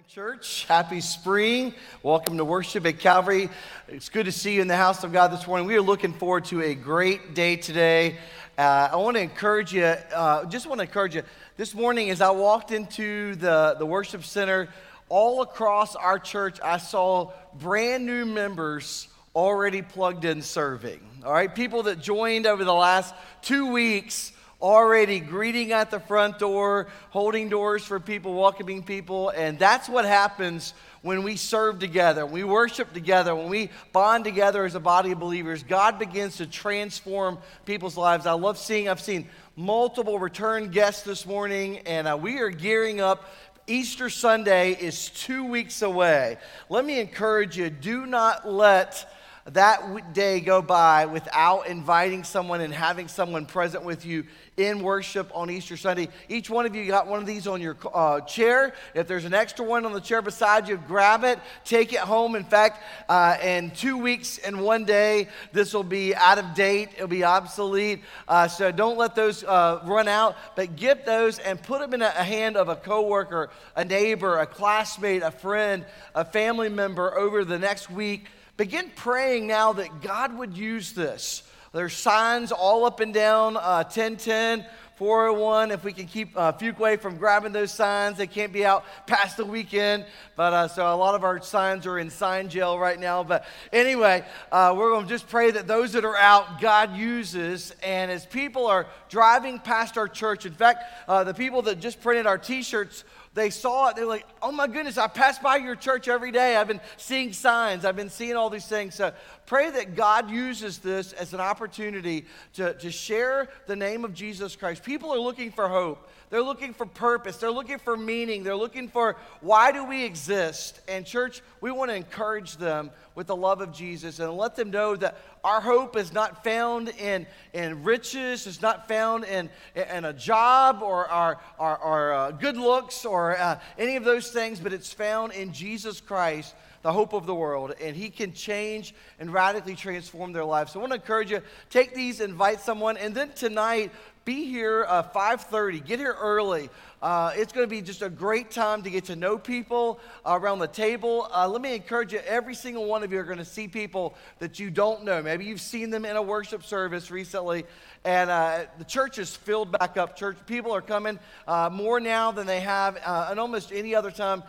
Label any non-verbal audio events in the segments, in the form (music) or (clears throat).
morning, church. Happy spring. Welcome to worship at Calvary. It's good to see you in the house of God this morning. We are looking forward to a great day today. Uh, I want to encourage you, uh, just want to encourage you. This morning, as I walked into the, the worship center, all across our church, I saw brand new members already plugged in serving. All right, people that joined over the last two weeks already greeting at the front door, holding doors for people, welcoming people. And that's what happens when we serve together, we worship together, when we bond together as a body of believers. God begins to transform people's lives. I love seeing, I've seen multiple return guests this morning, and uh, we are gearing up. Easter Sunday is two weeks away. Let me encourage you do not let that day go by without inviting someone and having someone present with you in worship on Easter Sunday. Each one of you got one of these on your uh, chair. If there's an extra one on the chair beside you, grab it, take it home. In fact, uh, in two weeks and one day, this will be out of date, it'll be obsolete. Uh, so don't let those uh, run out, but get those and put them in a, hand of a coworker, a neighbor, a classmate, a friend, a family member over the next week Begin praying now that God would use this. There's signs all up and down uh, 1010, 401. If we can keep uh, Fuquay from grabbing those signs, they can't be out past the weekend. But uh, so a lot of our signs are in sign jail right now. But anyway, uh, we're going to just pray that those that are out, God uses. And as people are driving past our church, in fact, uh, the people that just printed our t shirts they saw it. They're like, oh my goodness, I pass by your church every day. I've been seeing signs, I've been seeing all these things. So pray that God uses this as an opportunity to, to share the name of Jesus Christ. People are looking for hope. They're looking for purpose. They're looking for meaning. They're looking for why do we exist? And, church, we want to encourage them with the love of Jesus and let them know that our hope is not found in, in riches, it's not found in, in a job or our, our, our uh, good looks or uh, any of those things, but it's found in Jesus Christ the hope of the world, and He can change and radically transform their lives. So I want to encourage you, take these, invite someone, and then tonight, be here uh, 5.30 get here early. Uh, it's going to be just a great time to get to know people around the table. Uh, let me encourage you every single one of you are going to see people that you don't know. Maybe you've seen them in a worship service recently and uh, the church is filled back up. Church people are coming uh, more now than they have uh, almost any other time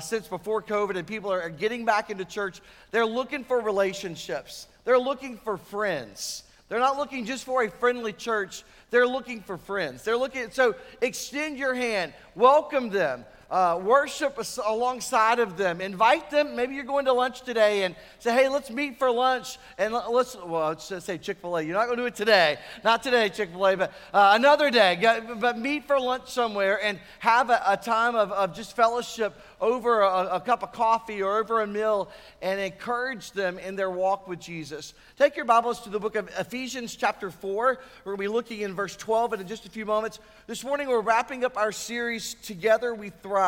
since before covid and people are getting back into church. They're looking for relationships. They're looking for friends they're not looking just for a friendly church. They're looking for friends. They're looking, so extend your hand, welcome them, uh, worship alongside of them, invite them. Maybe you're going to lunch today and say, hey, let's meet for lunch and let's, well, let's say Chick fil A. You're not going to do it today. Not today, Chick fil A, but uh, another day. But meet for lunch somewhere and have a, a time of, of just fellowship over a, a, cup of coffee or over a meal and encourage them in their walk with Jesus. Take your Bibles to the book of Ephesians, chapter 4. We're going to be looking in verse 12 in just a few moments. This morning, we're wrapping up our series, Together We Thrive,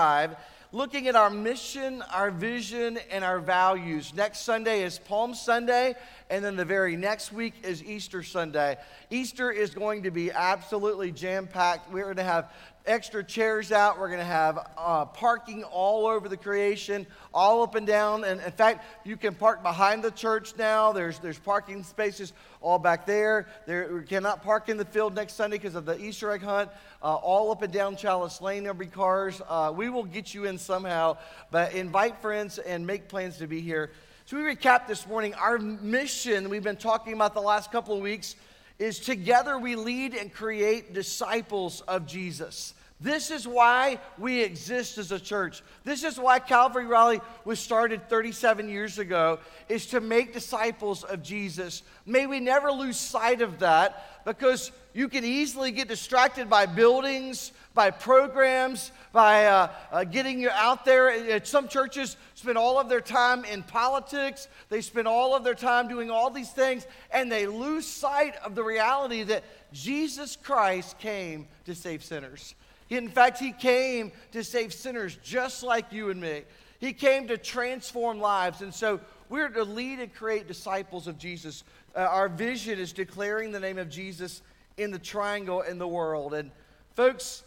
looking at our mission, our vision, and our values. Next Sunday is Palm Sunday, and then the very next week is Easter Sunday. Easter is going to be absolutely jam packed. We're going to have extra chairs out. We're going to have uh, parking all over the creation, all up and down. And in fact, you can park behind the church now. There's, there's parking spaces all back there. there. We cannot park in the field next Sunday because of the Easter egg hunt. Uh, all up and down Chalice Lane, there'll be cars. Uh, we will get you in somehow, but invite friends and make plans to be here. So we recap this morning. Our mission, we've been talking about the last couple of weeks, is together we lead and create disciples of Jesus. This is why we exist as a church. This is why Calvary Raleigh was started 37 years ago is to make disciples of Jesus. May we never lose sight of that because you can easily get distracted by buildings, by programs, by uh, uh, getting you out there. Some churches spend all of their time in politics, they spend all of their time doing all these things, and they lose sight of the reality that Jesus Christ came to save sinners. In fact, he came to save sinners just like you and me. He came to transform lives. And so we're to lead and create disciples of Jesus. Uh, our vision is declaring the name of Jesus in the triangle in the world. And folks,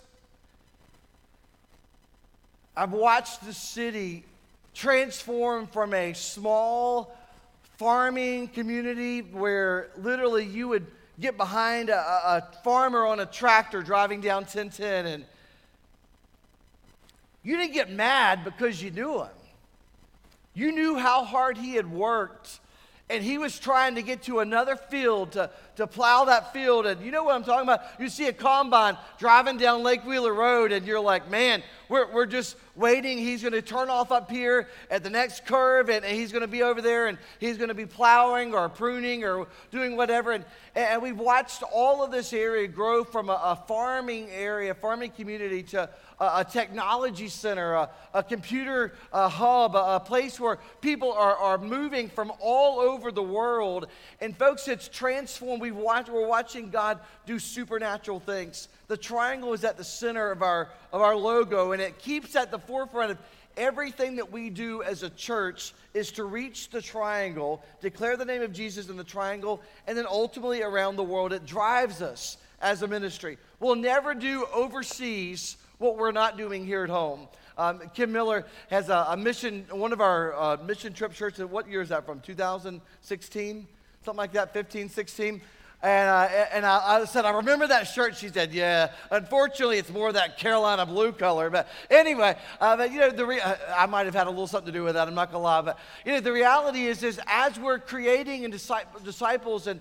I've watched the city transform from a small farming community where literally you would get behind a, a farmer on a tractor driving down 1010 and you didn't get mad because you knew him. You knew how hard he had worked and he was trying to get to another field to, to plow that field. And you know what I'm talking about? You see a combine driving down Lake Wheeler Road, and you're like, man, we're, we're just waiting. He's going to turn off up here at the next curve, and, and he's going to be over there, and he's going to be plowing or pruning or doing whatever. And, and we've watched all of this area grow from a, a farming area, farming community, to a, a technology center, a, a computer a hub, a, place where people are, are moving from all over the world. And folks, it's transformed. we watch, we're watching God do supernatural things. The triangle is at the center of our, of our logo, and it keeps at the forefront of everything that we do as a church is to reach the triangle, declare the name of Jesus in the triangle, and then ultimately around the world. It drives us as a ministry. We'll never do overseas what we're not doing here at home. Um, Kim Miller has a, a, mission, one of our uh, mission trip shirts. What year is that from? 2016? Something like that, 15, 16? And, uh, and I, I, said, I remember that shirt. She said, Yeah. Unfortunately, it's more that Carolina blue color. But anyway, uh, but you know, the re- I might have had a little something to do with that. I'm not gonna lie. But you know, the reality is, is as we're creating and disciples and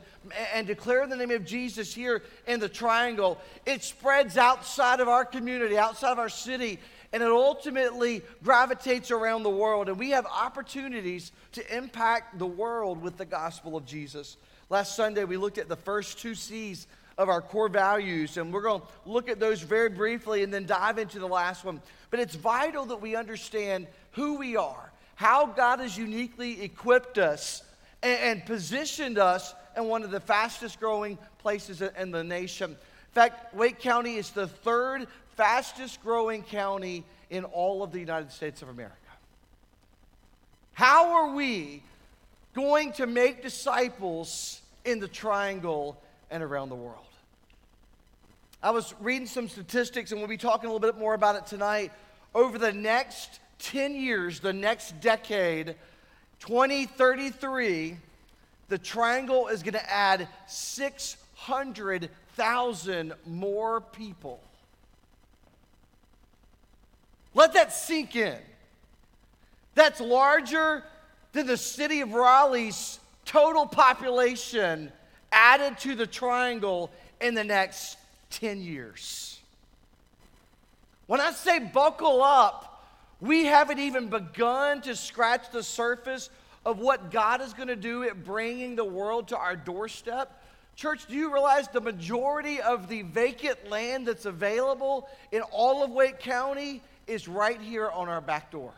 and declaring the name of Jesus here in the triangle, it spreads outside of our community, outside of our city, and it ultimately gravitates around the world. And we have opportunities to impact the world with the gospel of Jesus. Last Sunday, we looked at the first two C's of our core values, and we're going to look at those very briefly and then dive into the last one. But it's vital that we understand who we are, how God has uniquely equipped us and, and positioned us in one of the fastest growing places in the nation. In fact, Wake County is the third fastest growing county in all of the United States of America. How are we going to make disciples in the triangle and around the world. I was reading some statistics, and we'll be talking a little bit more about it tonight. Over the next 10 years, the next decade, 2033, the triangle is going to add 600,000 more people. Let that sink in. That's larger than the city of Raleigh's total population added to the triangle in the next 10 years. When I say buckle up, we haven't even begun to scratch the surface of what God is going to do at bringing the world to our doorstep. Church, do you realize the majority of the vacant land that's available in all of Wake County is right here on our back door?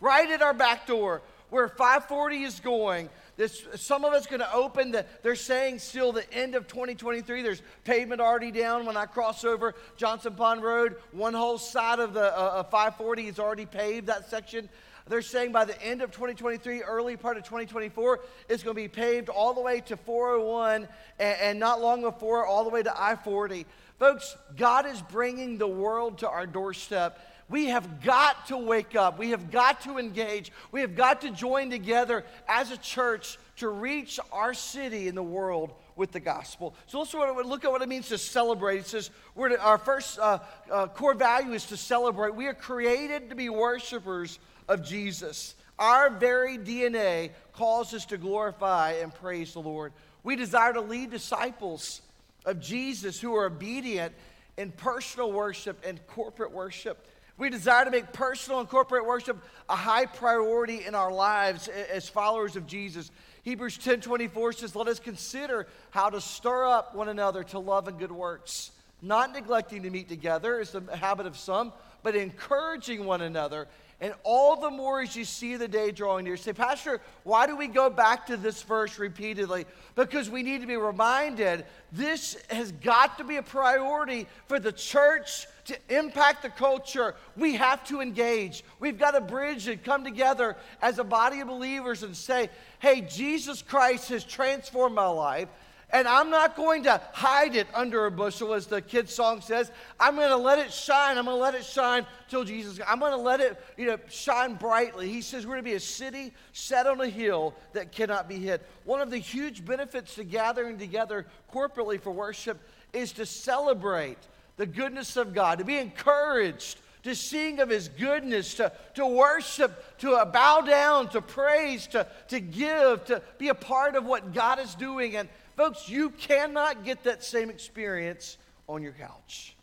Right at our back door where 540 is going. This, some of it's going to open. The, they're saying still the end of 2023. There's pavement already down when I cross over Johnson Pond Road. One whole side of the uh, 540 is already paved, that section. They're saying by the end of 2023, early part of 2024, it's going to be paved all the way to 401 and, and not long before all the way to I 40. Folks, God is bringing the world to our doorstep we have got to wake up. We have got to engage. We have got to join together as a church to reach our city in the world with the gospel. So let's look at what it means to celebrate. It says we're our first uh, uh, core value is to celebrate. We are created to be worshipers of Jesus. Our very DNA calls us to glorify and praise the Lord. We desire to lead disciples of Jesus who are obedient in personal worship and corporate worship. We desire to make personal and corporate worship a high priority in our lives as followers of Jesus. Hebrews 10 24 says, Let us consider how to stir up one another to love and good works, not neglecting to meet together, as the habit of some, but encouraging one another. And all the more as you see the day drawing near. Say, Pastor, why do we go back to this verse repeatedly? Because we need to be reminded this has got to be a priority for the church to impact the culture, we have to engage. We've got to bridge and come together as a body of believers and say, hey, Jesus Christ has transformed my life. And I'm not going to hide it under a bushel, as the kid's song says. I'm going to let it shine. I'm going to let it shine till Jesus. I'm going to let it, you know, shine brightly. He says we're going to be a city set on a hill that cannot be hid. One of the huge benefits to gathering together corporately for worship is to celebrate the goodness of God, to be encouraged, to sing of His goodness, to, to worship, to bow down, to praise, to, to give, to be a part of what God is doing. And folks, you cannot get that same experience on your couch.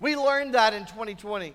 We learned that in 2020.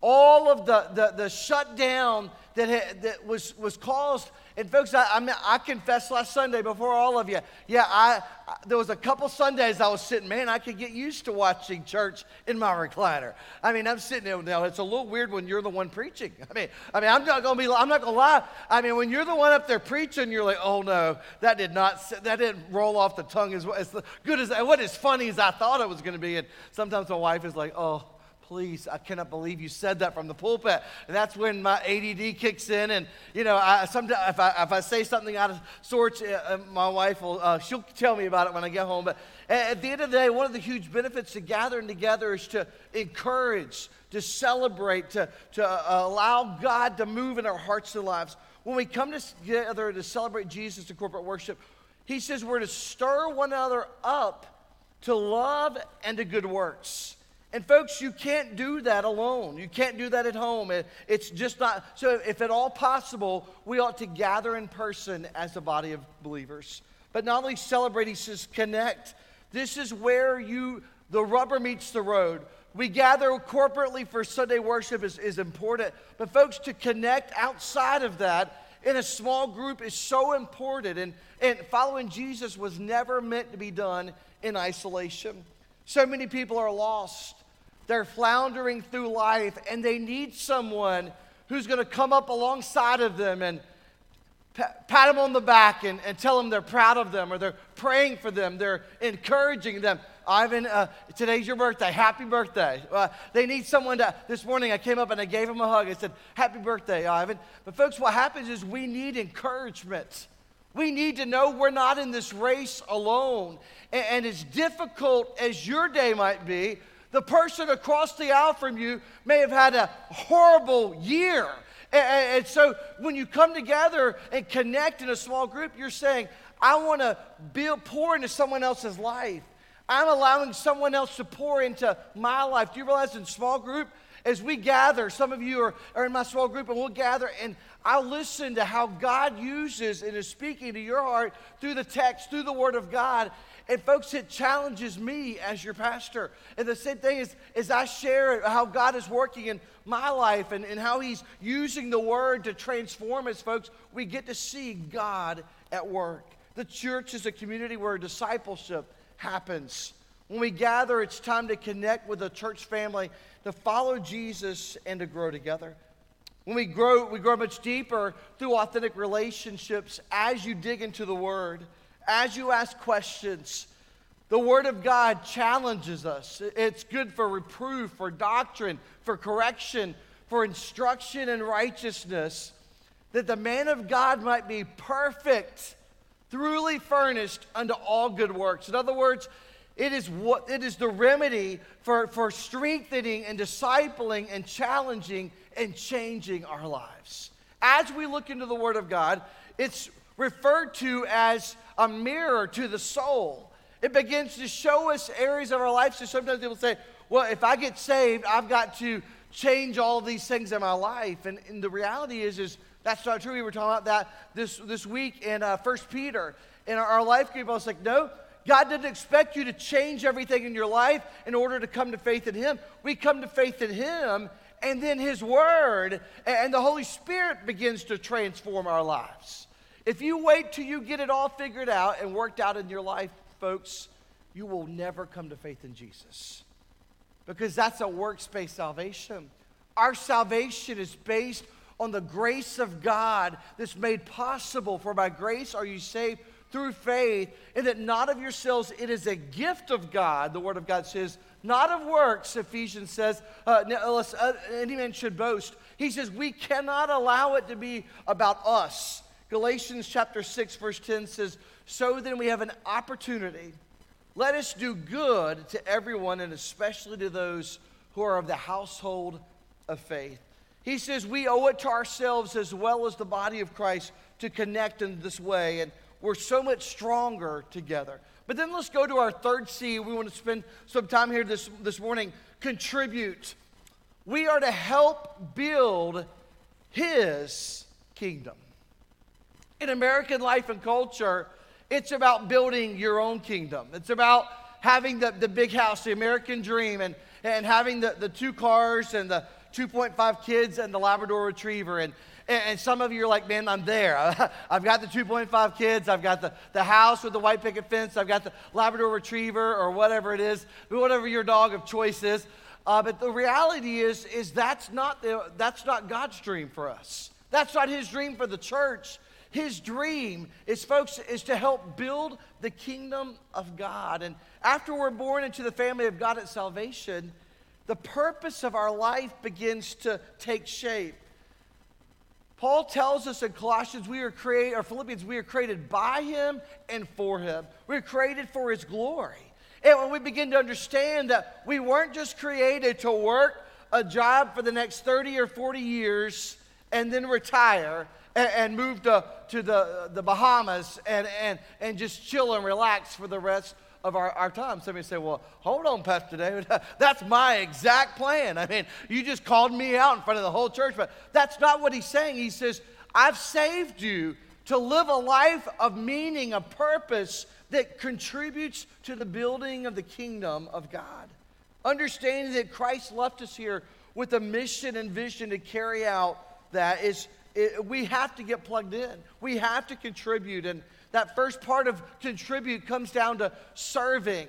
All of the, the, the shutdown that, ha- that was, was caused and folks, I, I, mean, I confessed last Sunday before all of you. Yeah, I, I, there was a couple Sundays I was sitting, man, I could get used to watching church in my recliner. I mean, I'm sitting there now. It's a little weird when you're the one preaching. (laughs) I mean, I mean, I'm not gonna be, I'm not gonna lie. I mean, when you're the one up there preaching, you're like, oh no, that did not, that didn't roll off the tongue as, as good as, what as funny as I thought it was gonna be. And sometimes my wife is like, oh please, I cannot believe you said that from the pulpit. And that's when my ADD kicks in. And, you know, I, sometimes if I, if I say something out of sorts, uh, uh, my wife will, uh, she'll tell me about it when I get home. But at the end of the day, one of the huge benefits to gathering together is to encourage, to celebrate, to, to uh, allow God to move in our hearts and lives. When we come together to celebrate Jesus in corporate worship, he says we're to stir one another up to love and to good works. And folks, you can't do that alone. You can't do that at home. It, it's just not. So, if at all possible, we ought to gather in person as a body of believers. But not only celebrate, he says connect. This is where you the rubber meets the road. We gather corporately for Sunday worship is, is important. But folks, to connect outside of that in a small group is so important. And, and following Jesus was never meant to be done in isolation. So many people are lost. They're floundering through life and they need someone who's going to come up alongside of them and pat, them on the back and, and tell them they're proud of them or they're praying for them, they're encouraging them. Ivan, uh, today's your birthday. Happy birthday. Uh, they need someone to. This morning I came up and I gave him a hug. I said, Happy birthday, Ivan. But, folks, what happens is we need encouragement. We need to know we're not in this race alone. And, and as difficult as your day might be, the person across the aisle from you may have had a horrible year. And, and so when you come together and connect in a small group, you're saying, I want to build, pour into someone else's life. I'm allowing someone else to pour into my life. Do you realize in small group, as we gather, some of you are, are in my small group, and we'll gather, and I'll listen to how God uses and is speaking to your heart through the text, through the Word of God. And folks, it challenges me as your pastor. And the same thing is, as I share how God is working in my life and, and how He's using the word to transform us, folks, we get to see God at work. The church is a community where discipleship happens. When we gather, it's time to connect with the church family, to follow Jesus, and to grow together. When we grow, we grow much deeper through authentic relationships as you dig into the Word as you ask questions, the Word of God challenges us. It's good for reproof, for doctrine, for correction, for instruction in righteousness, that the man of God might be perfect, truly furnished unto all good works. In other words, it is, what, it is the remedy for, for strengthening and discipling and challenging and changing our lives. As we look into the Word of God, it's referred to as a mirror to the soul. It begins to show us areas of our life. So sometimes people say, well, if I get saved, I've got to change all these things in my life. And, and the reality is, is that's not true. We were talking about that this, this week in uh, 1 Peter. In our, our life group, I was like, no, God didn't expect you to change everything in your life in order to come to faith in Him. We come to faith in Him, and then His Word and the Holy Spirit begins to transform our lives. If you wait till you get it all figured out and worked out in your life, folks, you will never come to faith in Jesus. Because that's a works-based salvation. Our salvation is based on the grace of God that's made possible. For by grace are you saved through faith, and that not of yourselves, it is a gift of God, the Word of God says, not of works, Ephesians says, uh, unless uh, any man should boast. He says, we cannot allow it to be about us. Galatians chapter 6, verse 10 says, So then we have an opportunity. Let us do good to everyone, and especially to those who are of the household of faith. He says we owe it to ourselves as well as the body of Christ to connect in this way, and we're so much stronger together. But then let's go to our third C. We want to spend some time here this, this morning. Contribute. We are to help build His kingdom. In American life and culture, it's about building your own kingdom. It's about having the, the big house, the American dream, and, and having the, the two cars and the 2.5 kids and the Labrador Retriever. And, and some of you are like, man, I'm there. (laughs) I've got the 2.5 kids. I've got the, the house with the white picket fence. I've got the Labrador Retriever or whatever it is, whatever your dog of choice is. Uh, but the reality is, is that's not, the, that's not God's dream for us. That's not his dream for the church. His dream is, folks, is to help build the kingdom of God. And after we're born into the family of God at salvation, the purpose of our life begins to take shape. Paul tells us in Colossians, we are created, or Philippians, we are created by him and for him. We're created for his glory. And when we begin to understand that we weren't just created to work a job for the next 30 or 40 years and then retire, and, and move to, to the, the Bahamas and, and, and just chill and relax for the rest of our, our time. Somebody say, Well, hold on, Pastor David. (laughs) That's my exact plan. I mean, you just called me out in front of the whole church, but that's not what he's saying. He says, I've saved you to live a life of meaning, a purpose that contributes to the building of the kingdom of God. Understanding that Christ left us here with a mission and vision to carry out that is it, we have to get plugged in. We have to contribute. And that first part of contribute comes down to serving.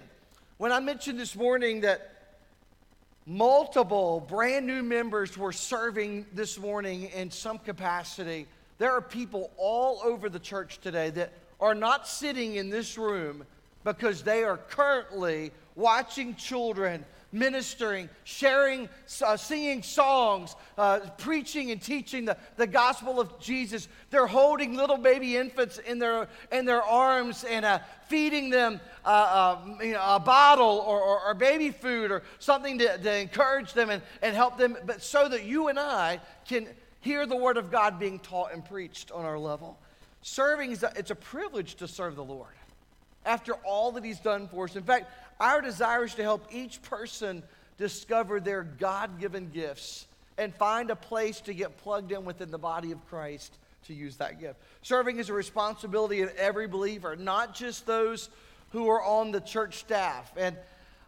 When I mentioned this morning that multiple brand new members were serving this morning in some capacity, there are people all over the church today that are not sitting in this room because they are currently watching children ministering, sharing, uh, singing songs, uh, preaching and teaching the, the gospel of Jesus. They're holding little baby infants in their, in their arms and uh, feeding them uh, uh, you know, a bottle or, or, or, baby food or something to, to encourage them and, and help them, but so that you and I can hear the word of God being taught and preached on our level. Serving is a, it's a privilege to serve the Lord after all that He's done for us. In fact, our desire is to help each person discover their God given gifts and find a place to get plugged in within the body of Christ to use that gift. Serving is a responsibility of every believer, not just those who are on the church staff. And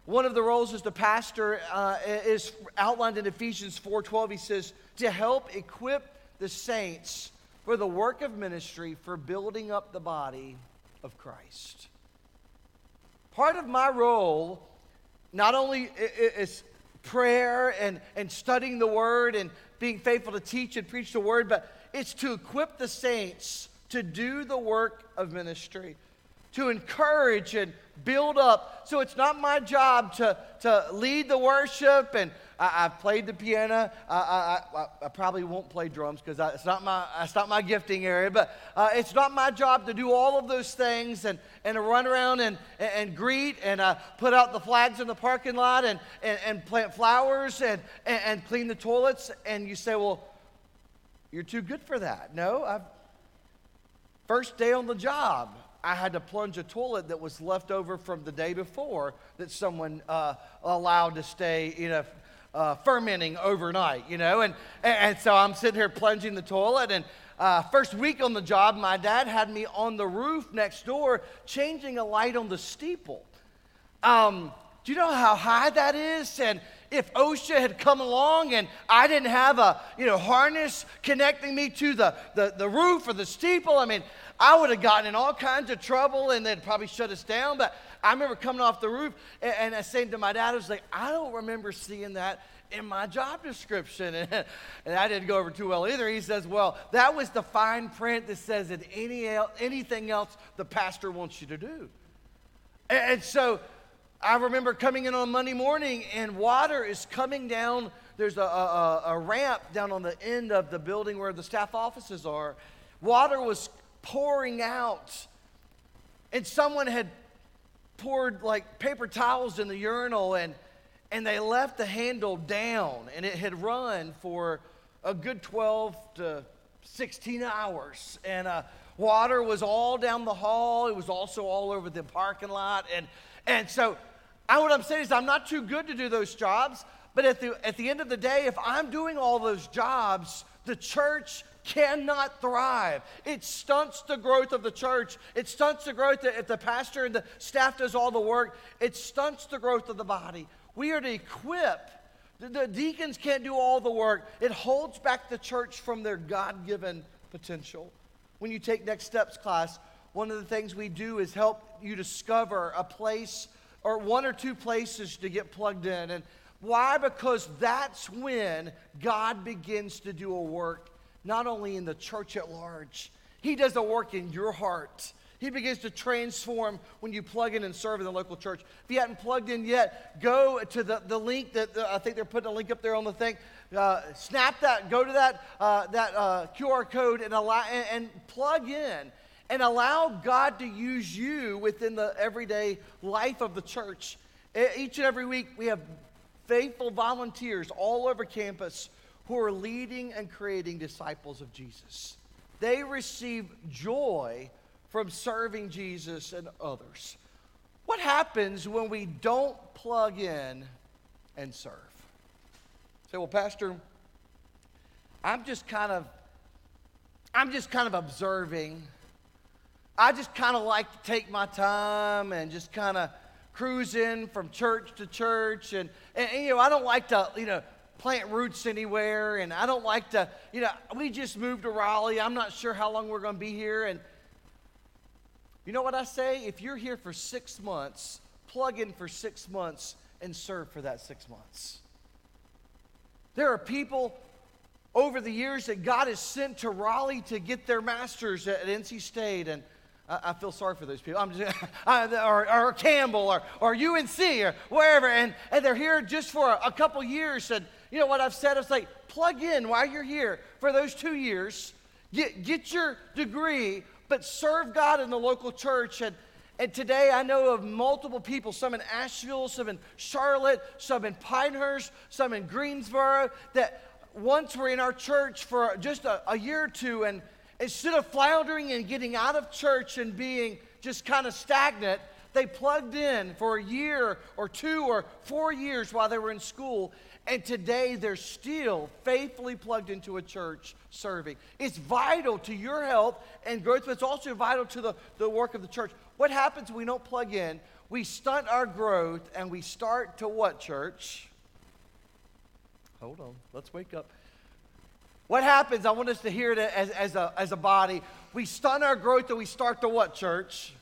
one of the roles as the pastor uh, is outlined in Ephesians 4:12. He says, "To help equip the saints for the work of ministry for building up the body of Christ." Part of my role not only is prayer and, and studying the word and being faithful to teach and preach the word, but it's to equip the saints to do the work of ministry, to encourage and build up. So it's not my job to, to lead the worship and I, have played the piano. I, I, I, probably won't play drums because it's not my it's not my gifting area. But uh, it's not my job to do all of those things and, and to run around and, and, and greet and uh, put out the flags in the parking lot and, and, and plant flowers and, and, and clean the toilets. And you say, well, you're too good for that. No, I've, first day on the job. I had to plunge a toilet that was left over from the day before that someone uh, allowed to stay, you know, uh, fermenting overnight, you know. And, and so I'm sitting here plunging the toilet. And uh, first week on the job, my dad had me on the roof next door changing a light on the steeple. Um, do you know how high that is? And if OSHA had come along and I didn't have a you know harness connecting me to the, the, the roof or the steeple, I mean, I would have gotten in all kinds of trouble and they'd probably shut us down. But I remember coming off the roof and, and I saying to my dad, I was like, I don't remember seeing that in my job description. (laughs) And, and I didn't go over too well either. He says, Well, that was the fine print that says that any, anything else the pastor wants you to do. And, and so I remember coming in on Monday morning and water is coming down. There's a, a, a ramp down on the end of the building where the staff offices are water was pouring out, and someone had poured like paper towels in the urinal and and they left the handle down and it had run for a good 12 to 16 hours. And uh, water was all down the hall. It was also all over the parking lot. And and so I, what i'm saying is i'm not too good to do those jobs but at the, at the end of the day if i'm doing all those jobs the church cannot thrive. It stunts the growth of the church. It stunts the growth if the pastor and the staff does all the work. It stunts the growth of the body. We are to equip. The deacons can't do all the work. It holds back the church from their God given potential. When you take Next Steps class, one of the things we do is help you discover a place or one or two places to get plugged in. And why? Because that's when God begins to do a work not only in the church at large, He does a work in your heart. He begins to transform when you plug in and serve in the local church. If you haven't plugged in yet, go to the, the link that uh, I think they're putting a link up there on the thing. Uh, snap that, go to that, uh, that uh, QR code and, allow, and, and plug in and allow God to use you within the everyday life of the church. Each and every week, we have faithful volunteers all over campus who are leading and creating disciples of Jesus. They receive joy from serving Jesus and others. What happens when we don't plug in and serve? Say, well, Pastor, I'm just kind of, I'm just kind of observing. I just kind of like to take my time and just kind of cruise in from church to church. And, and, and, you know, I don't like to, you know, plant roots anywhere. And I don't like to, you know, we just moved to Raleigh. I'm not sure how long we're going to be here. And you know what I say? If you're here for six months, plug in for six months and serve for that six months. There are people over the years that God has sent to Raleigh to get their masters at, NC State, and I, I, feel sorry for those people. I'm just, (laughs) or, or, Campbell, or, or UNC, or wherever, and, and they're here just for a couple years, and you know what I've said? It's like, plug in while you're here for those two years, get, get your degree, but serve God in the local church. And, and today I know of multiple people, some in Asheville, some in Charlotte, some in Pinehurst, some in Greensboro, that once were in our church for just a, a year or two. And instead of floundering and getting out of church and being just kind of stagnant, they plugged in for a year or two or four years while they were in school and today they're still faithfully plugged into a church serving. It's vital to your health and growth, but it's also vital to the, the work of the church. What happens when we don't plug in? We stunt our growth and we start to what, church? Hold on, let's wake up. What happens? I want us to hear it as, as, a, as a body. We stunt our growth and we start to what, church?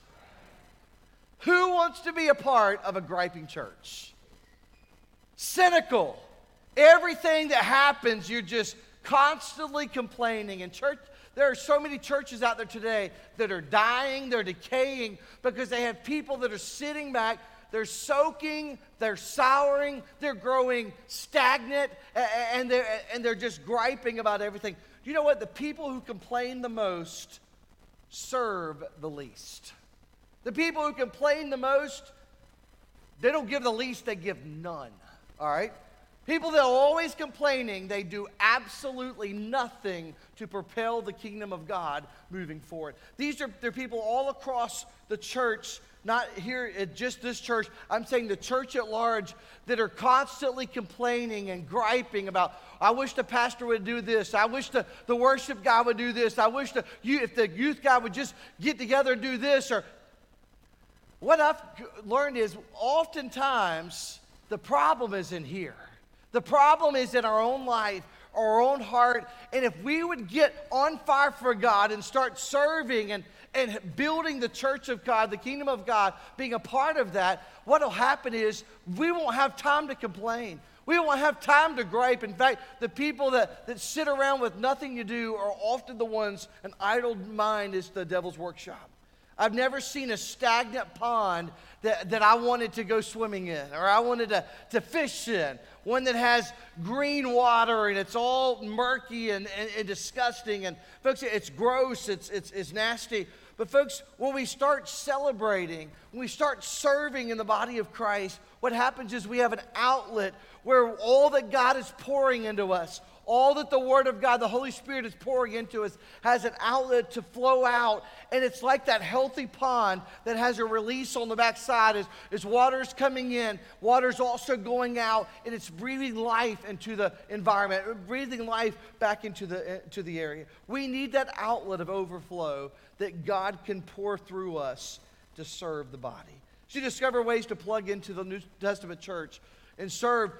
Who wants to be a part of a griping church? Cynical Everything that happens, you're just constantly complaining. And church, there are so many churches out there today that are dying, they're decaying because they have people that are sitting back, they're soaking, they're souring, they're growing stagnant, and they're, and they're just griping about everything. You know what? The people who complain the most serve the least. The people who complain the most, they don't give the least, they give none. All right? People that are always complaining, they do absolutely nothing to propel the kingdom of God moving forward. These are they're people all across the church, not here at just this church. I'm saying the church at large that are constantly complaining and griping about, I wish the pastor would do this. I wish the, the worship guy would do this. I wish the you if the youth guy would just get together and do this. Or what I've learned is oftentimes the problem is in here. The problem is in our own life, our own heart. And if we would get on fire for God and start serving and, and building the church of God, the kingdom of God, being a part of that, what will happen is we won't have time to complain. We won't have time to gripe. In fact, the people that, that sit around with nothing to do are often the ones, an idle mind is the devil's workshop. I've never seen a stagnant pond that, that I wanted to go swimming in or I wanted to, to fish in. One that has green water and it's all murky and, and, and disgusting. And folks, it's gross, it's, it's, it's nasty. But, folks, when we start celebrating, when we start serving in the body of Christ, what happens is we have an outlet where all that God is pouring into us, all that the Word of God, the Holy Spirit is pouring into us, has an outlet to flow out. And it's like that healthy pond that has a release on the backside as, as water's coming in, water's also going out, and it's breathing life into the environment, breathing life back into the, eh, into the area. We need that outlet of overflow that God can pour through us to serve the body. So you discover ways to plug into the New Testament church and serve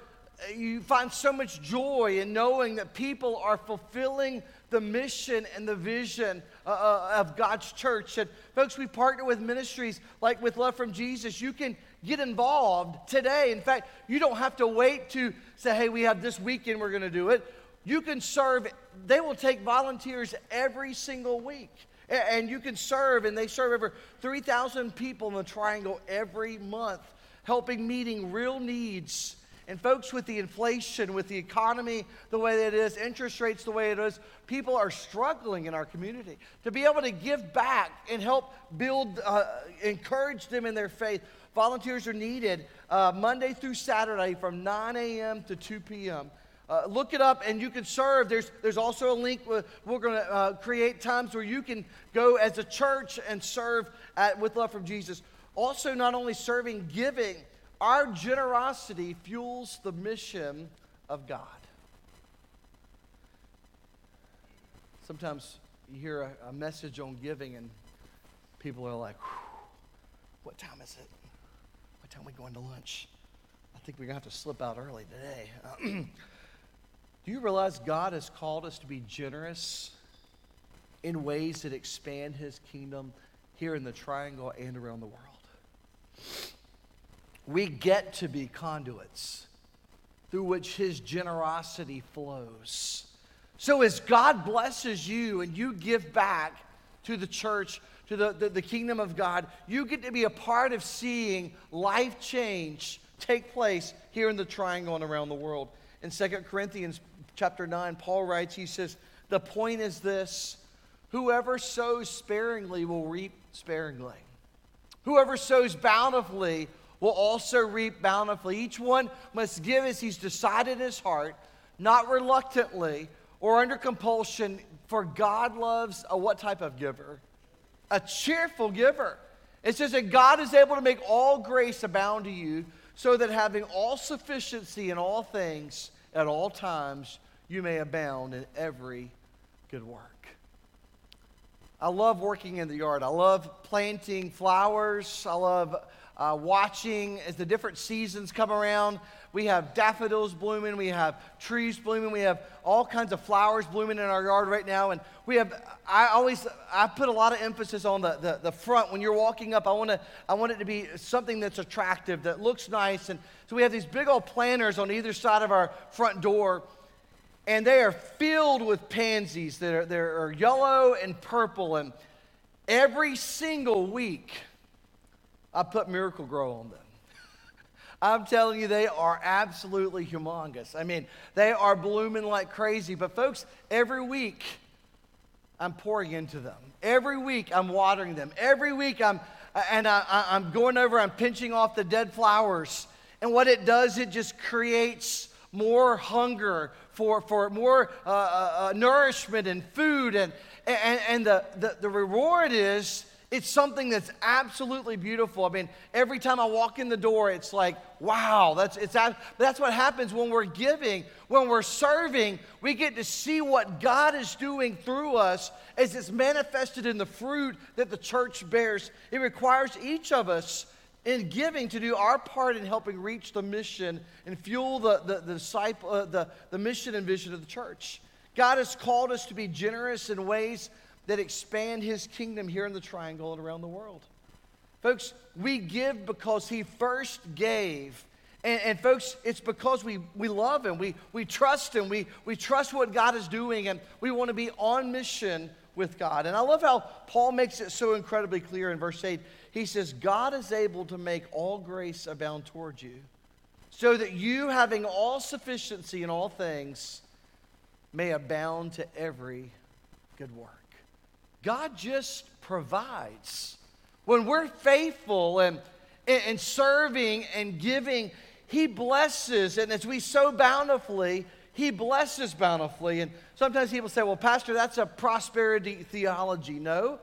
you find so much joy in knowing that people are fulfilling the mission and the vision uh, uh, of God's church. And folks, we partner with ministries like with Love from Jesus. You can get involved today. In fact, you don't have to wait to say, hey, we have this weekend, we're going to do it. You can serve, they will take volunteers every single week. And you can serve, and they serve over 3,000 people in the triangle every month, helping meeting real needs and folks, with the inflation, with the economy the way that it is, interest rates the way it is, people are struggling in our community. To be able to give back and help build, uh, encourage them in their faith, volunteers are needed uh, Monday through Saturday from 9 a.m. to 2 p.m. Uh, look it up and you can serve. There's, there's also a link. We're going to uh, create times where you can go as a church and serve at, with Love from Jesus. Also, not only serving, giving. Our generosity fuels the mission of God. Sometimes you hear a, a message on giving and people are like, what time is it? What time are we going to lunch? I think we're going to have to slip out early today. (clears throat) Do you realize God has called us to be generous in ways that expand his kingdom here in the triangle and around the world? We get to be conduits through which his generosity flows. So, as God blesses you and you give back to the church, to the, the, the, kingdom of God, you get to be a part of seeing life change take place here in the triangle and around the world. In 2 Corinthians chapter 9, Paul writes, he says, The point is this whoever sows sparingly will reap sparingly. Whoever sows bountifully will also reap bountifully. Each one must give as he's decided in his heart, not reluctantly or under compulsion, for God loves a what type of giver? A cheerful giver. It says that God is able to make all grace abound to you, so that having all sufficiency in all things at all times, you may abound in every good work. I love working in the yard. I love planting flowers. I love uh, watching as the different seasons come around. We have daffodils blooming, we have trees blooming, we have all kinds of flowers blooming in our yard right now. And we have, I always, I put a lot of emphasis on the, the, the front. When you're walking up, I, wanna, I want it to be something that's attractive, that looks nice. And so we have these big old planters on either side of our front door and they are filled with pansies that are, that are yellow and purple. And every single week, I put Miracle-Gro on them. I'm telling you, they are absolutely humongous. I mean, they are blooming like crazy. But, folks, every week I'm pouring into them. Every week I'm watering them. Every week I'm, and I, am going over, I'm pinching off the dead flowers. And what it does, it just creates more hunger for, for more uh, uh, uh nourishment and food. And, and, and the, the, the reward is it's something that's absolutely beautiful. I mean, every time I walk in the door, it's like, wow, that's, it's, that's what happens when we're giving, when we're serving. We get to see what God is doing through us as it's manifested in the fruit that the church bears. It requires each of us in giving to do our part in helping reach the mission and fuel the, the, the, disciple, uh, the, the mission and vision of the church. God has called us to be generous in ways that expand his kingdom here in the triangle and around the world. Folks, we give because he first gave. And, and, folks, it's because we, we love him. We, we trust him. We, we trust what God is doing. And we want to be on mission with God. And I love how Paul makes it so incredibly clear in verse 8. He says, God is able to make all grace abound towards you, so that you, having all sufficiency in all things, may abound to every good work. God just provides. When we're faithful and, and serving and giving, He blesses. And as we sow bountifully, He blesses bountifully. And sometimes people say, well, Pastor, that's a prosperity theology. No.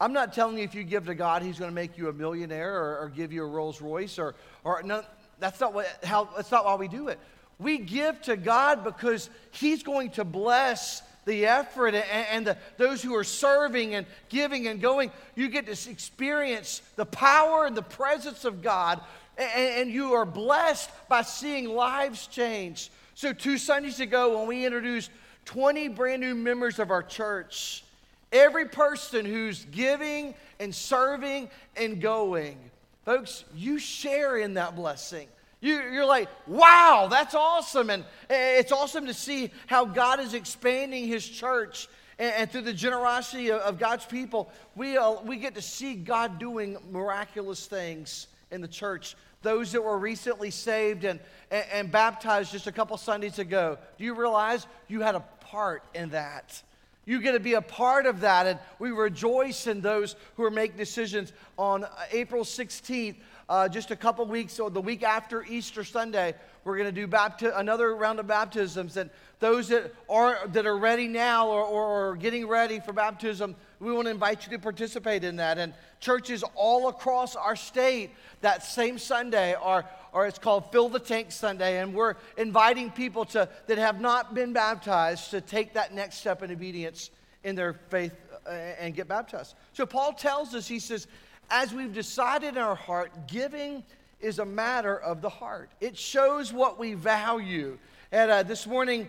I'm not telling you if you give to God, He's going to make you a millionaire or, or give you a Rolls Royce or, or no, that's not, what, how, that's not why we do it. We give to God because He's going to bless the effort and, and the, those who are serving and giving and going. You get to experience the power and the presence of God, and, and you are blessed by seeing lives change. So, two Sundays ago, when we introduced 20 brand new members of our church, every person who's giving and serving and going, folks, you share in that blessing. You, are like, wow, that's awesome. And it's awesome to see how God is expanding his church. And, through the generosity of, God's people, we, uh, we get to see God doing miraculous things in the church. Those that were recently saved and, and, and baptized just a couple Sundays ago, do you realize you had a part in that? You get to be a part of that, and we rejoice in those who are making decisions. On April 16th, uh, just a couple weeks, or the week after Easter Sunday, we're going to do bapti- another round of baptisms. And those that are, that are ready now or, or, or getting ready for baptism, we want to invite you to participate in that. And churches all across our state that same Sunday are, or it's called Fill the Tank Sunday, and we're inviting people to, that have not been baptized to take that next step in obedience in their faith uh, and get baptized. So Paul tells us, he says, as we've decided in our heart, giving is a matter of the heart. It shows what we value. And uh, this morning,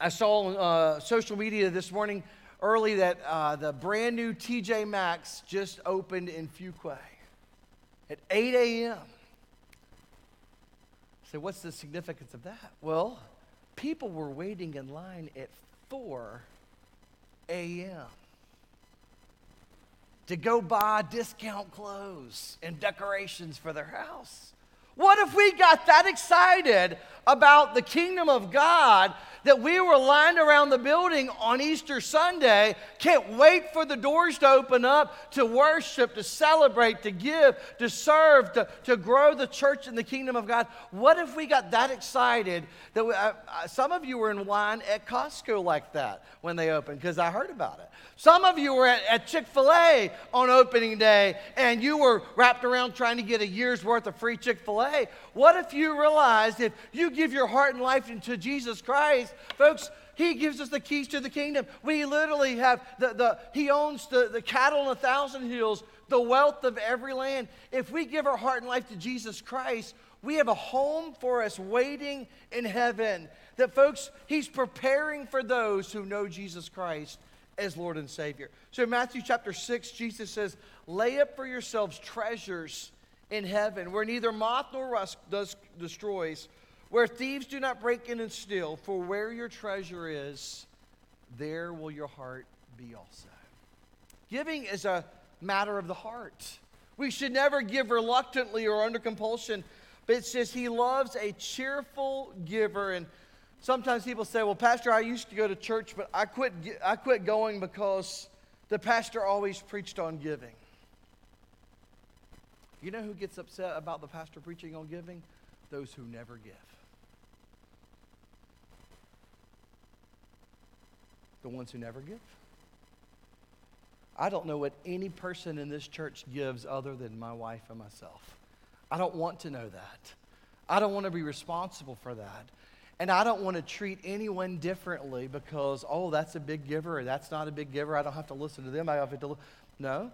I saw on uh, social media this morning early that uh, the brand new TJ Maxx just opened in Fuquay at 8 a.m. So, what's the significance of that? Well, people were waiting in line at 4 a.m to go buy discount clothes and decorations for their house. What if we got that excited about the kingdom of God that we were lined around the building on Easter Sunday? Can't wait for the doors to open up to worship, to celebrate, to give, to serve, to, to grow the church in the kingdom of God. What if we got that excited that we, some of you were in line at Costco like that when they opened? Because I heard about it. Some of you were at, at Chick fil A on opening day and you were wrapped around trying to get a year's worth of free Chick fil A. What if you realized if you give your heart and life into Jesus Christ, folks, he gives us the keys to the kingdom. We literally have the, the he owns the, the cattle on a thousand hills, the wealth of every land. If we give our heart and life to Jesus Christ, we have a home for us waiting in heaven. That, folks, He's preparing for those who know Jesus Christ as Lord and Savior. So in Matthew chapter 6, Jesus says, Lay up for yourselves treasures in heaven where neither moth nor rust does, destroys, where thieves do not break in and steal. For where your treasure is, there will your heart be also. Giving is a matter of the heart. We should never give reluctantly or under compulsion, but it says he loves a cheerful giver. And Sometimes people say, well, Pastor, I used to go to church, but I quit, I quit going because the pastor always preached on giving. You know who gets upset about the pastor preaching on giving? Those who never give. The ones who never give. I don't know what any person in this church gives other than my wife and myself. I don't want to know that. I don't want to be responsible for that. And I don't want to treat anyone differently because, oh, that's a big giver or that's not a big giver. I don't have to listen to them. I have to. Li-. No,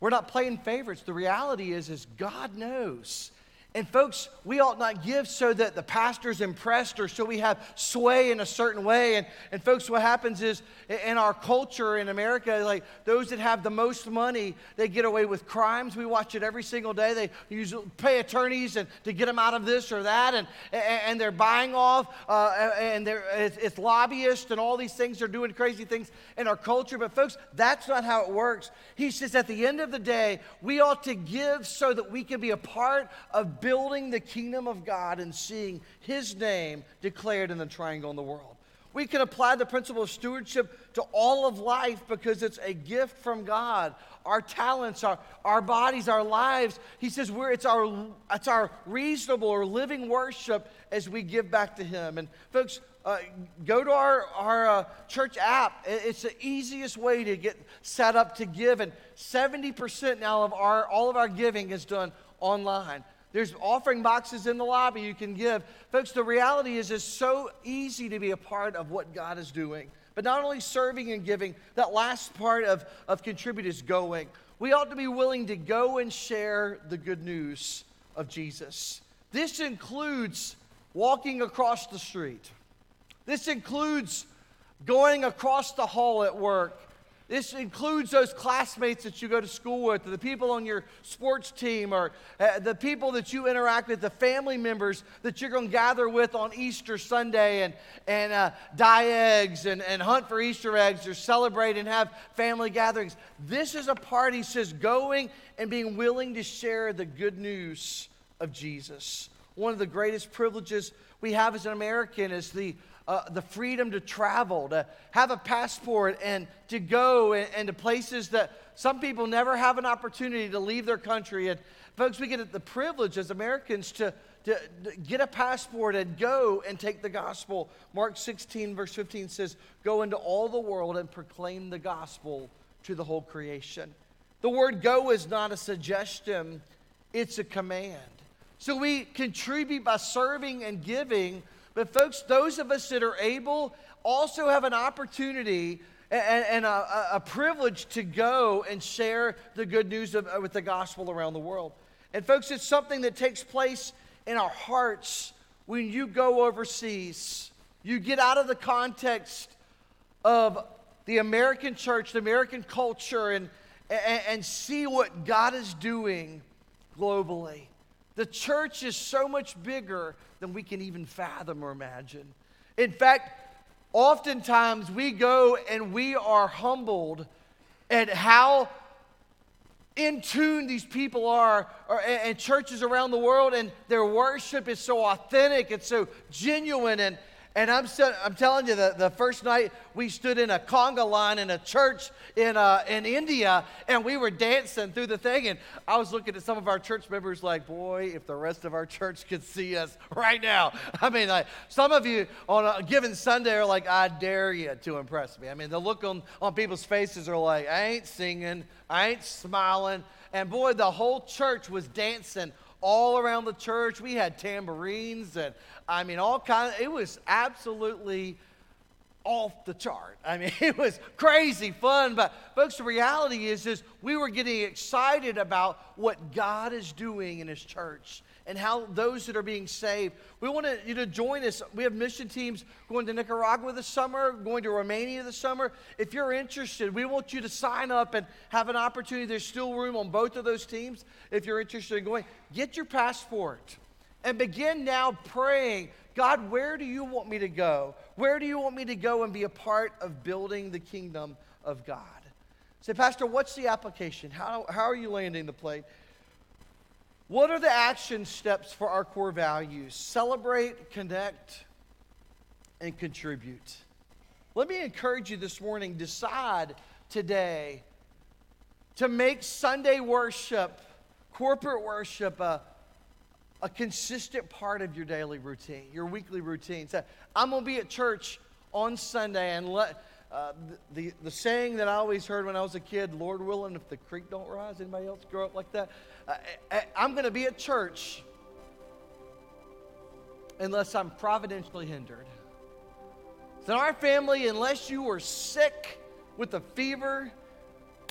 we're not playing favorites. The reality is, is God knows. And folks, we ought not give so that the pastor's impressed or so we have sway in a certain way. And, and folks, what happens is in our culture in America, like those that have the most money, they get away with crimes. We watch it every single day. They use pay attorneys and to get them out of this or that, and, and they're buying off, uh, and they're, it's, it's lobbyists and all these things. They're doing crazy things in our culture. But folks, that's not how it works. He says at the end of the day, we ought to give so that we can be a part of building the kingdom of God and seeing his name declared in the triangle in the world. We can apply the principle of stewardship to all of life because it's a gift from God. Our talents, our, our bodies, our lives. He says we're, it's, our, it's our reasonable or living worship as we give back to Him. And folks, uh, go to our, our uh, church app. It's the easiest way to get set up to give. And 70% now of our, all of our giving is done online. There's offering boxes in the lobby you can give. Folks, the reality is it's so easy to be a part of what God is doing. But not only serving and giving, that last part of, of contribute is going. We ought to be willing to go and share the good news of Jesus. This includes walking across the street. This includes going across the hall at work this includes those classmates that you go to school with, the people on your sports team, or uh, the people that you interact with, the family members that you're going to gather with on Easter Sunday and, and uh, dye eggs and, and hunt for Easter eggs or celebrate and have family gatherings. This is a part, he says, going and being willing to share the good news of Jesus. One of the greatest privileges we have as an American is the uh, the freedom to travel, to have a passport, and to go and, and to places that some people never have an opportunity to leave their country. And folks, we get the privilege as Americans to, to, to, get a passport and go and take the gospel. Mark 16, verse 15 says, Go into all the world and proclaim the gospel to the whole creation. The word go is not a suggestion, it's a command. So we contribute by serving and giving but, folks, those of us that are able also have an opportunity and, and a, a, privilege to go and share the good news of, uh, with the gospel around the world. And, folks, it's something that takes place in our hearts when you go overseas. You get out of the context of the American church, the American culture, and, and, and see what God is doing globally. The church is so much bigger than we can even fathom or imagine. In fact, oftentimes we go and we are humbled at how in tune these people are or, and churches around the world and their worship is so authentic it's so genuine and and I'm, I'm telling you, the, the first night we stood in a conga line in a church in, uh, in India, and we were dancing through the thing. And I was looking at some of our church members like, boy, if the rest of our church could see us right now. (laughs) I mean, like, some of you on a given Sunday are like, I dare you to impress me. I mean, the look on, on people's faces are like, I ain't singing, I ain't smiling. And boy, the whole church was dancing all around the church. We had tambourines and I mean, all kind of, it was absolutely off the chart. I mean, (laughs) it was crazy fun. But folks, the reality is, is we were getting excited about what God is doing in His church and how those that are being saved. We want you to join us. We have mission teams going to Nicaragua this summer, going to Romania this summer. If you're interested, we want you to sign up and have an opportunity. There's still room on both of those teams. If you're interested in going, get your passport and begin now praying God, where do you want me to go? Where do you want me to go and be a part of building the kingdom of God? Say, Pastor, what's the application? How, how are you landing the plane? What are the action steps for our core values? Celebrate, connect, and contribute. Let me encourage you this morning decide today to make Sunday worship, corporate worship, a a consistent part of your daily routine, your weekly routine. So uh, I'm going to be at church on Sunday and let. Uh, the, the, saying that I always heard when I was a kid, Lord willing, if the creek don't rise, anybody else grow up like that? Uh, I, I'm going to be at church unless I'm providentially hindered. So in our family, unless you are sick with a fever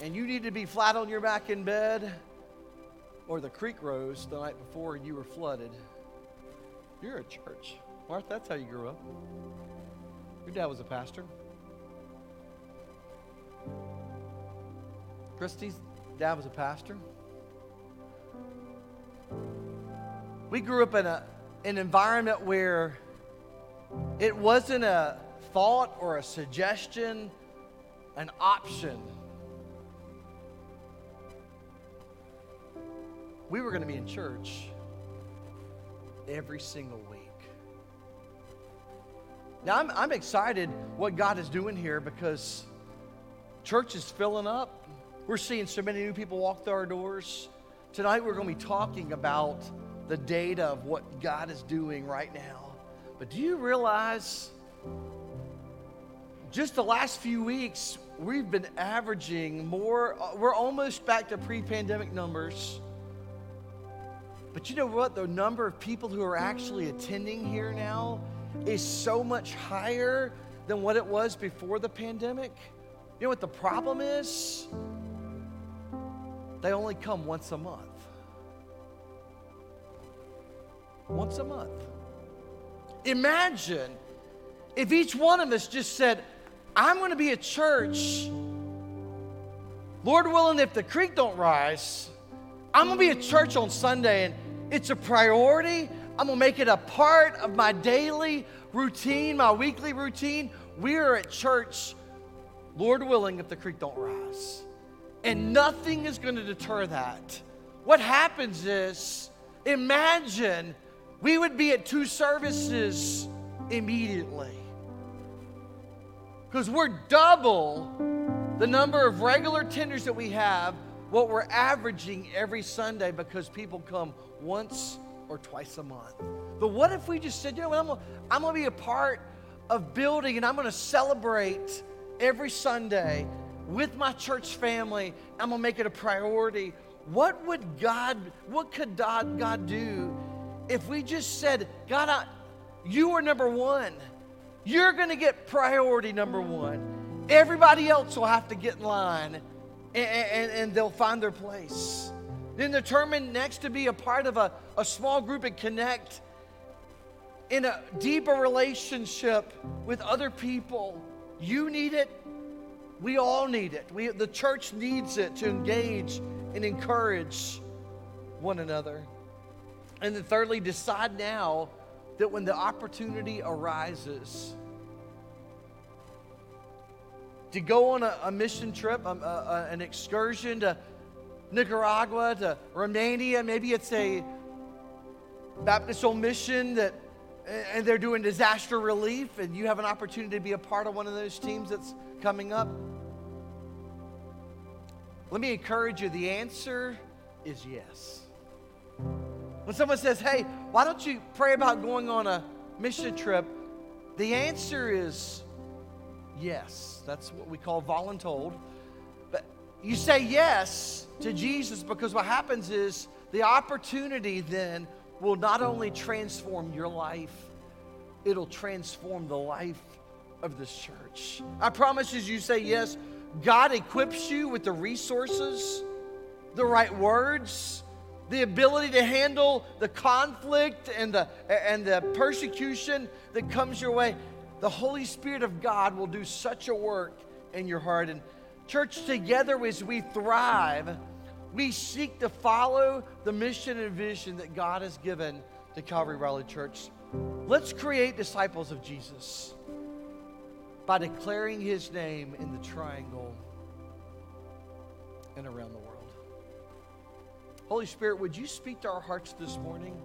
and you need to be flat on your back in bed, or the creek rose the night before and you were flooded, you're a church. Martha, that's how you grew up. Your dad was a pastor. Christy's dad was a pastor. We grew up in a, an environment where it wasn't a thought or a suggestion, an option. We were going to be in church every single week. Now, I'm, I'm excited what God is doing here because church is filling up. We're seeing so many new people walk through our doors. Tonight, we're going to be talking about the data of what God is doing right now. But do you realize just the last few weeks, we've been averaging more, uh, we're almost back to pre pandemic numbers. But you know what? The number of people who are actually attending here now is so much higher than what it was before the pandemic. You know what the problem is? They only come once a month. Once a month. Imagine if each one of us just said, I'm going to be a church. Lord willing, if the creek don't rise, I'm going to be a church on Sunday and it's a priority. I'm going to make it a part of my daily routine, my weekly routine. We are at church, Lord willing, if the creek don't rise. And nothing is going to deter that. What happens is, imagine we would be at two services immediately. Because we're double the number of regular tenders that we have, what we're averaging every Sunday because people come once or twice a month. But what if we just said, you know what, I'm gonna, I'm gonna be a part of building and I'm gonna celebrate every Sunday with my church family. I'm gonna make it a priority. What would God, what could God, God do if we just said, God, I, you are number one. You're going to get priority number one. Everybody else will have to get in line and, and, and they'll find their place. Then determine next to be a part of a, a small group and connect in a deeper relationship with other people. You need it. We all need it. We, the church needs it to engage and encourage one another. And then, thirdly, decide now that when the opportunity arises to go on a, a mission trip, um, an excursion to Nicaragua, to Romania, maybe it's a Baptist mission that and they're doing disaster relief and you have an opportunity to be a part of one of those teams that's coming up let me encourage you the answer is yes when someone says, hey, why don't you pray about going on a mission trip? The answer is yes. That's what we call voluntold. But you say yes to Jesus because what happens is the opportunity then will not only transform your life, it'll transform the life of this church. I promise as you say yes, God equips you with the resources, the right words, the ability to handle the conflict and the, and the persecution that comes your way, the Holy Spirit of God will do such a work in your heart. And, church, together as we thrive, we seek to follow the mission and vision that God has given to Calvary Raleigh Church. Let's create disciples of Jesus by declaring his name in the triangle and around the world. Holy Spirit, would you speak to our hearts this morning?